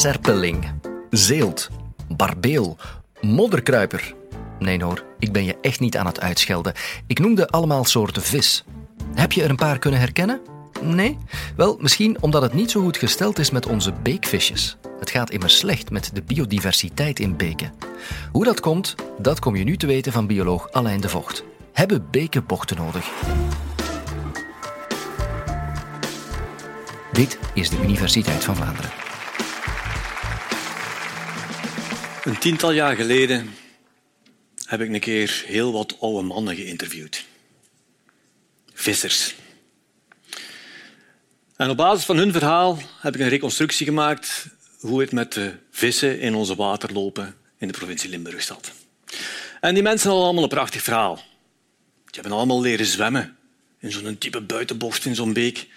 serpeling, zeelt, barbeel, modderkruiper. Nee hoor, ik ben je echt niet aan het uitschelden. Ik noemde allemaal soorten vis. Heb je er een paar kunnen herkennen? Nee? Wel, misschien omdat het niet zo goed gesteld is met onze beekvisjes. Het gaat immers slecht met de biodiversiteit in beken. Hoe dat komt, dat kom je nu te weten van bioloog Alain de Vocht. Hebben beken bochten nodig? Dit is de Universiteit van Vlaanderen. Een tiental jaar geleden heb ik een keer heel wat oude mannen geïnterviewd. Vissers. En op basis van hun verhaal heb ik een reconstructie gemaakt hoe het met de vissen in onze waterlopen in de provincie Limburg zat. En die mensen hadden allemaal een prachtig verhaal. Die hebben allemaal leren zwemmen in zo'n diepe buitenbocht in zo'n beek.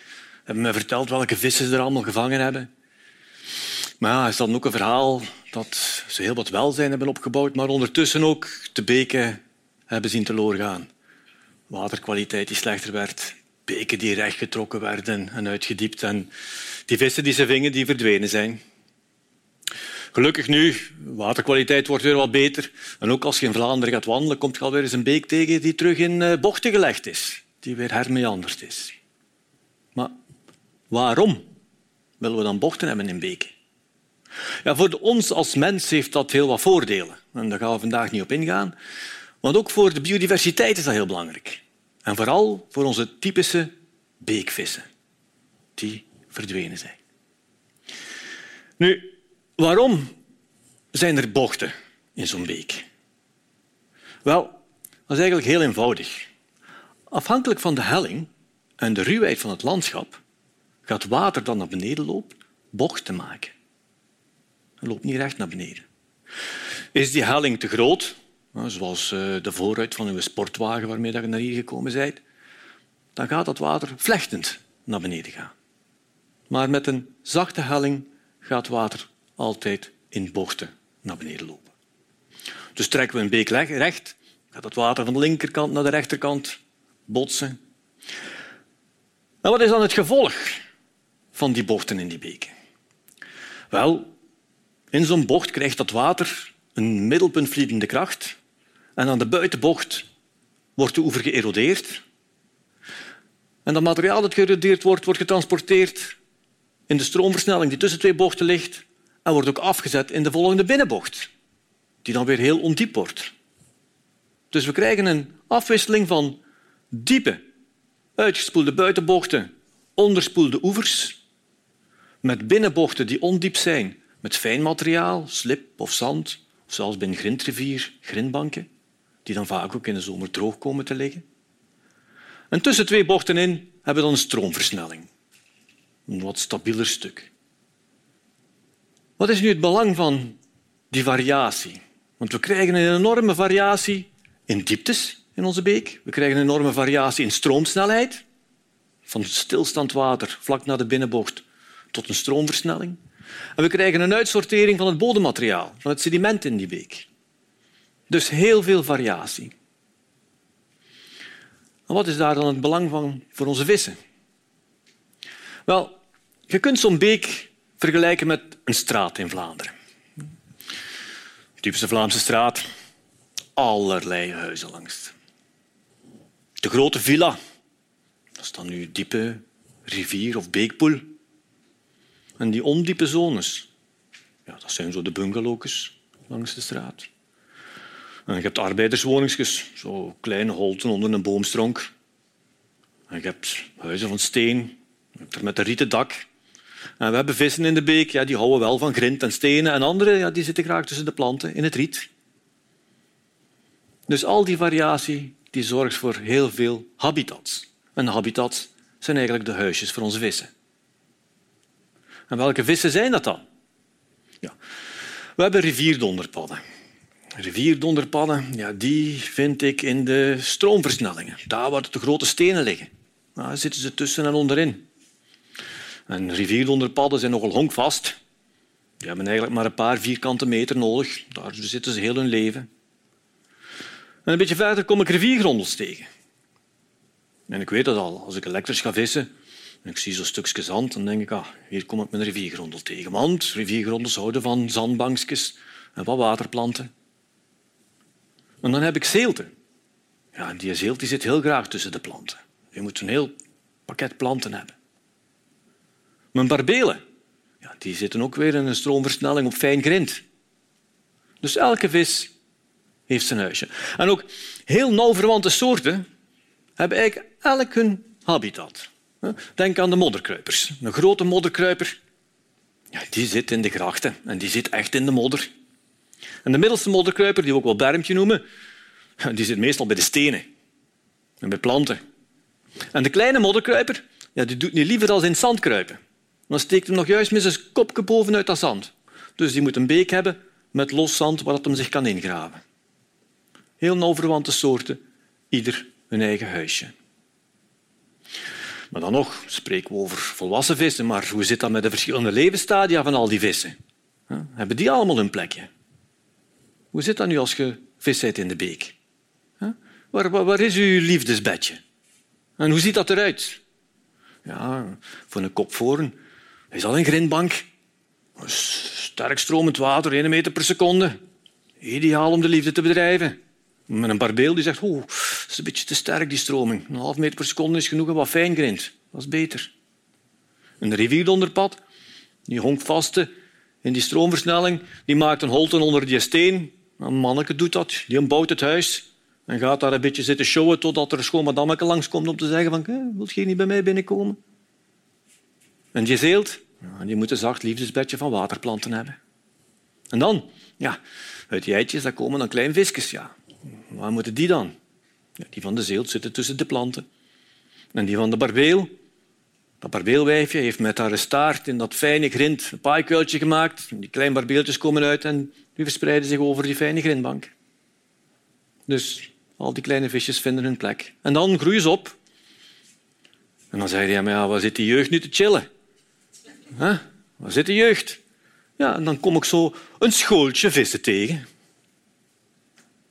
Hebben me verteld welke vissen ze er allemaal gevangen hebben. Maar ja, is dan ook een verhaal dat ze heel wat welzijn hebben opgebouwd, maar ondertussen ook de beken hebben zien teloor gaan. Waterkwaliteit die slechter werd, beken die rechtgetrokken werden en uitgediept en die vissen die ze vingen, die verdwenen zijn. Gelukkig nu, waterkwaliteit wordt weer wat beter. En ook als je in Vlaanderen gaat wandelen, komt je alweer eens een beek tegen die terug in eh, bochten gelegd is. Die weer hermeanderd is. Maar waarom willen we dan bochten hebben in beken? Ja, voor ons als mens heeft dat heel wat voordelen. En daar gaan we vandaag niet op ingaan. Want ook voor de biodiversiteit is dat heel belangrijk. En vooral voor onze typische beekvissen, die verdwenen zijn. Nu, waarom zijn er bochten in zo'n beek? Wel, dat is eigenlijk heel eenvoudig. Afhankelijk van de helling en de ruwheid van het landschap gaat water dat naar beneden loopt bochten maken. Het loopt niet recht naar beneden. Is die helling te groot, zoals eh, de vooruit van uw sportwagen waarmee je naar hier gekomen bent, dan gaat dat water vlechtend naar beneden gaan. Maar met een zachte helling gaat water altijd in bochten naar beneden lopen. Dus trekken we een beek recht, gaat het water van de linkerkant naar de rechterkant botsen. En wat is dan het gevolg van die bochten in die beken? Wel, in zo'n bocht krijgt dat water een middelpuntvliedende kracht en aan de buitenbocht wordt de oever geërodeerd. En dat materiaal dat geërodeerd wordt, wordt getransporteerd in de stroomversnelling die tussen twee bochten ligt en wordt ook afgezet in de volgende binnenbocht, die dan weer heel ondiep wordt. Dus we krijgen een afwisseling van diepe, uitgespoelde buitenbochten, onderspoelde oevers, met binnenbochten die ondiep zijn, met fijn materiaal, slip of zand, of zelfs bij een grindrivier, grindbanken, die dan vaak ook in de zomer droog komen te liggen. En tussen twee bochten in hebben we dan een stroomversnelling. Een wat stabieler stuk. Wat is nu het belang van die variatie? Want we krijgen een enorme variatie in dieptes in onze beek. We krijgen een enorme variatie in stroomsnelheid. Van stilstand water vlak naar de binnenbocht tot een stroomversnelling. En we krijgen een uitsortering van het bodemmateriaal, van het sediment in die beek. Dus heel veel variatie. En wat is daar dan het belang van voor onze vissen? Wel, je kunt zo'n beek vergelijken met een straat in Vlaanderen. Typische Vlaamse straat, allerlei huizen langs. De grote villa, dat is dan nu diepe rivier of beekpoel. En die ondiepe zones, ja, dat zijn zo de bungalow's langs de straat. En je hebt arbeiderswoningsjes, zo kleine holten onder een boomstronk. En je hebt huizen van steen, met een rieten dak. En we hebben vissen in de beek, ja, die houden wel van grind en stenen. En andere ja, die zitten graag tussen de planten in het riet. Dus al die variatie die zorgt voor heel veel habitats. En habitats zijn eigenlijk de huisjes voor onze vissen. Welke vissen zijn dat dan? Ja. We hebben rivierdonderpadden. Rivierdonderpadden ja, die vind ik in de stroomversnellingen. Daar waar de grote stenen liggen. Daar zitten ze tussen en onderin. En rivierdonderpadden zijn nogal honkvast. Die hebben eigenlijk maar een paar vierkante meter nodig. Daar zitten ze heel hun leven. En een beetje verder kom ik riviergrondels tegen. En ik weet het al, als ik elektrisch ga vissen, Ik zie zo'n stukje zand en denk ik, ah, hier kom ik een riviergrondel tegen. Want riviergrondels houden van zandbankjes en wat waterplanten. En dan heb ik zeelte. Ja, die zeelt die zit heel graag tussen de planten. Je moet een heel pakket planten hebben. Mijn barbelen, ja, die zitten ook weer in een stroomversnelling op fijn grind. Dus elke vis heeft zijn huisje. En ook heel nauw verwante soorten hebben eigenlijk elk hun habitat. Denk aan de modderkruipers. Een grote modderkruiper ja, die zit in de grachten en die zit echt in de modder. En de middelste modderkruiper, die we ook wel bermpje noemen, die zit meestal bij de stenen en bij planten. En de kleine modderkruiper ja, die doet niet liever als in het zand kruipen. Dan steekt hem nog juist met zijn kopje bovenuit dat zand. Dus die moet een beek hebben met los zand waar het hem zich kan ingraven. Heel nauw verwante soorten, ieder hun eigen huisje. Maar dan nog spreken we over volwassen vissen, maar hoe zit dat met de verschillende levensstadia van al die vissen? Hebben die allemaal een plekje? Hoe zit dat nu als je vis bent in de beek? Waar, waar, waar is uw liefdesbedje? En hoe ziet dat eruit? Ja, voor een kopvoren is al een grindbank. Sterk stromend water, 1 meter per seconde. Ideaal om de liefde te bedrijven. Met een barbeel die zegt, oh, dat is een beetje te sterk, die stroming. Een half meter per seconde is genoeg en wat fijn grind. Dat is beter. Een rivierdonderpad, die honkt vaste in die stroomversnelling, die maakt een holte onder die steen. Een manneke doet dat, die bouwt het huis en gaat daar een beetje zitten showen totdat er een schoon madammeke langskomt om te zeggen van, eh, wil je niet bij mij binnenkomen? En die zeelt, die moet een zacht liefdesbedje van waterplanten hebben. En dan, ja, uit die eitjes komen dan kleine visjes. Ja. Waar moeten die dan? Die van de zeelt zitten tussen de planten. En die van de barbeel, dat barbeelwijfje heeft met haar staart in dat fijne grind een paaikuiltje gemaakt. Die kleine barbeeltjes komen uit en die verspreiden zich over die fijne grindbank. Dus al die kleine visjes vinden hun plek. En dan groeien ze op. En dan zei hij, ja, waar zit die jeugd nu te chillen? Waar zit de jeugd? Ja, en dan kom ik zo een schooltje vissen tegen.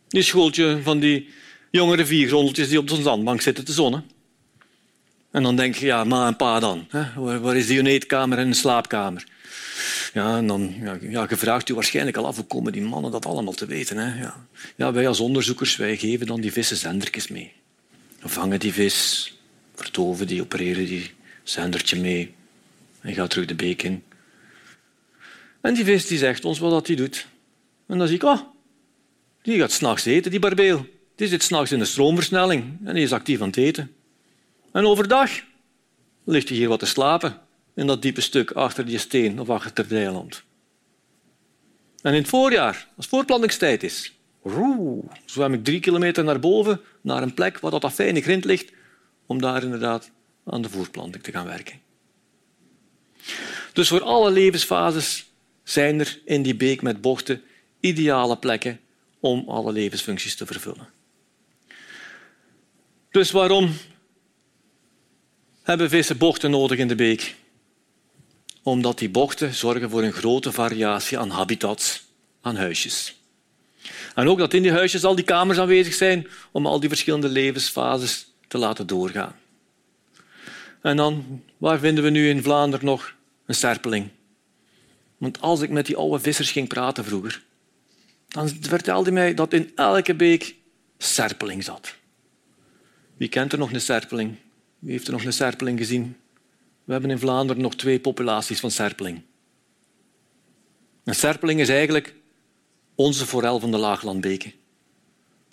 Die schooltje van die jonge riviergrondeltjes die op zo'n zandbank zitten te zonnen. En dan denk je, ja, ma en pa dan? Waar, is die eetkamer en een slaapkamer? Ja, en dan, ja, ja, je vraagt je waarschijnlijk al af, hoe komen die mannen dat allemaal te weten? Hè? Ja. ja, wij als onderzoekers wij geven dan die vissen zendertjes mee. We vangen die vis, vertoven die, opereren die zendertje mee en gaat terug de beek in. En die vis die zegt ons wat hij doet. En dan zie ik, oh, die gaat s'nachts eten, die barbeel. Die zit s'nachts in de stroomversnelling en die is actief aan het eten. En overdag ligt hij hier wat te slapen in dat diepe stuk achter die steen of achter het eiland. En in het voorjaar, als voorplantingstijd is, roe, zwem ik drie kilometer naar boven, naar een plek waar dat fijne grind ligt, om daar inderdaad aan de voorplanting te gaan werken. Dus voor alle levensfases zijn er in die beek met bochten ideale plekken om alle levensfuncties te vervullen. Dus waarom hebben vissen bochten nodig in de beek? Omdat die bochten zorgen voor een grote variatie aan habitats, aan huisjes. En ook dat in die huisjes al die kamers aanwezig zijn om al die verschillende levensfases te laten doorgaan. En dan, waar vinden we nu in Vlaanderen nog een serpeling? Want als ik met die oude vissers ging praten vroeger, dan vertelde mij dat in elke beek serpeling zat. Wie kent er nog een serpeling? Wie heeft er nog een serpeling gezien? We hebben in Vlaanderen nog twee populaties van serpeling. Een serpeling is eigenlijk onze forel van de laaglandbeken.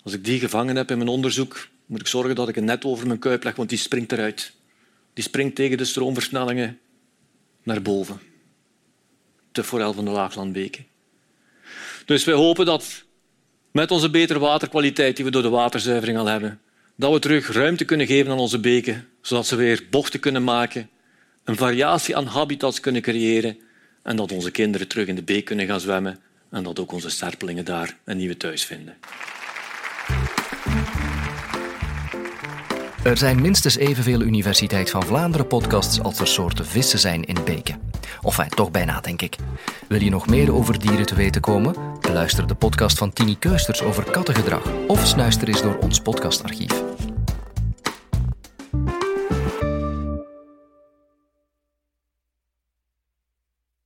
Als ik die gevangen heb in mijn onderzoek, moet ik zorgen dat ik een net over mijn kuip leg, want die springt eruit. Die springt tegen de stroomversnellingen naar boven. De forel van de laaglandbeken. Dus wij hopen dat met onze betere waterkwaliteit die we door de waterzuivering al hebben, dat we terug ruimte kunnen geven aan onze beken, zodat ze weer bochten kunnen maken, een variatie aan habitats kunnen creëren en dat onze kinderen terug in de beek kunnen gaan zwemmen en dat ook onze serpelingen daar een nieuwe thuis vinden. Er zijn minstens evenveel Universiteit van Vlaanderen podcasts als er soorten vissen zijn in beken. Of enfin, toch bijna, denk ik. Wil je nog meer over dieren te weten komen? Beluister de podcast van Tini Keusters over kattengedrag of snuister eens door ons podcastarchief.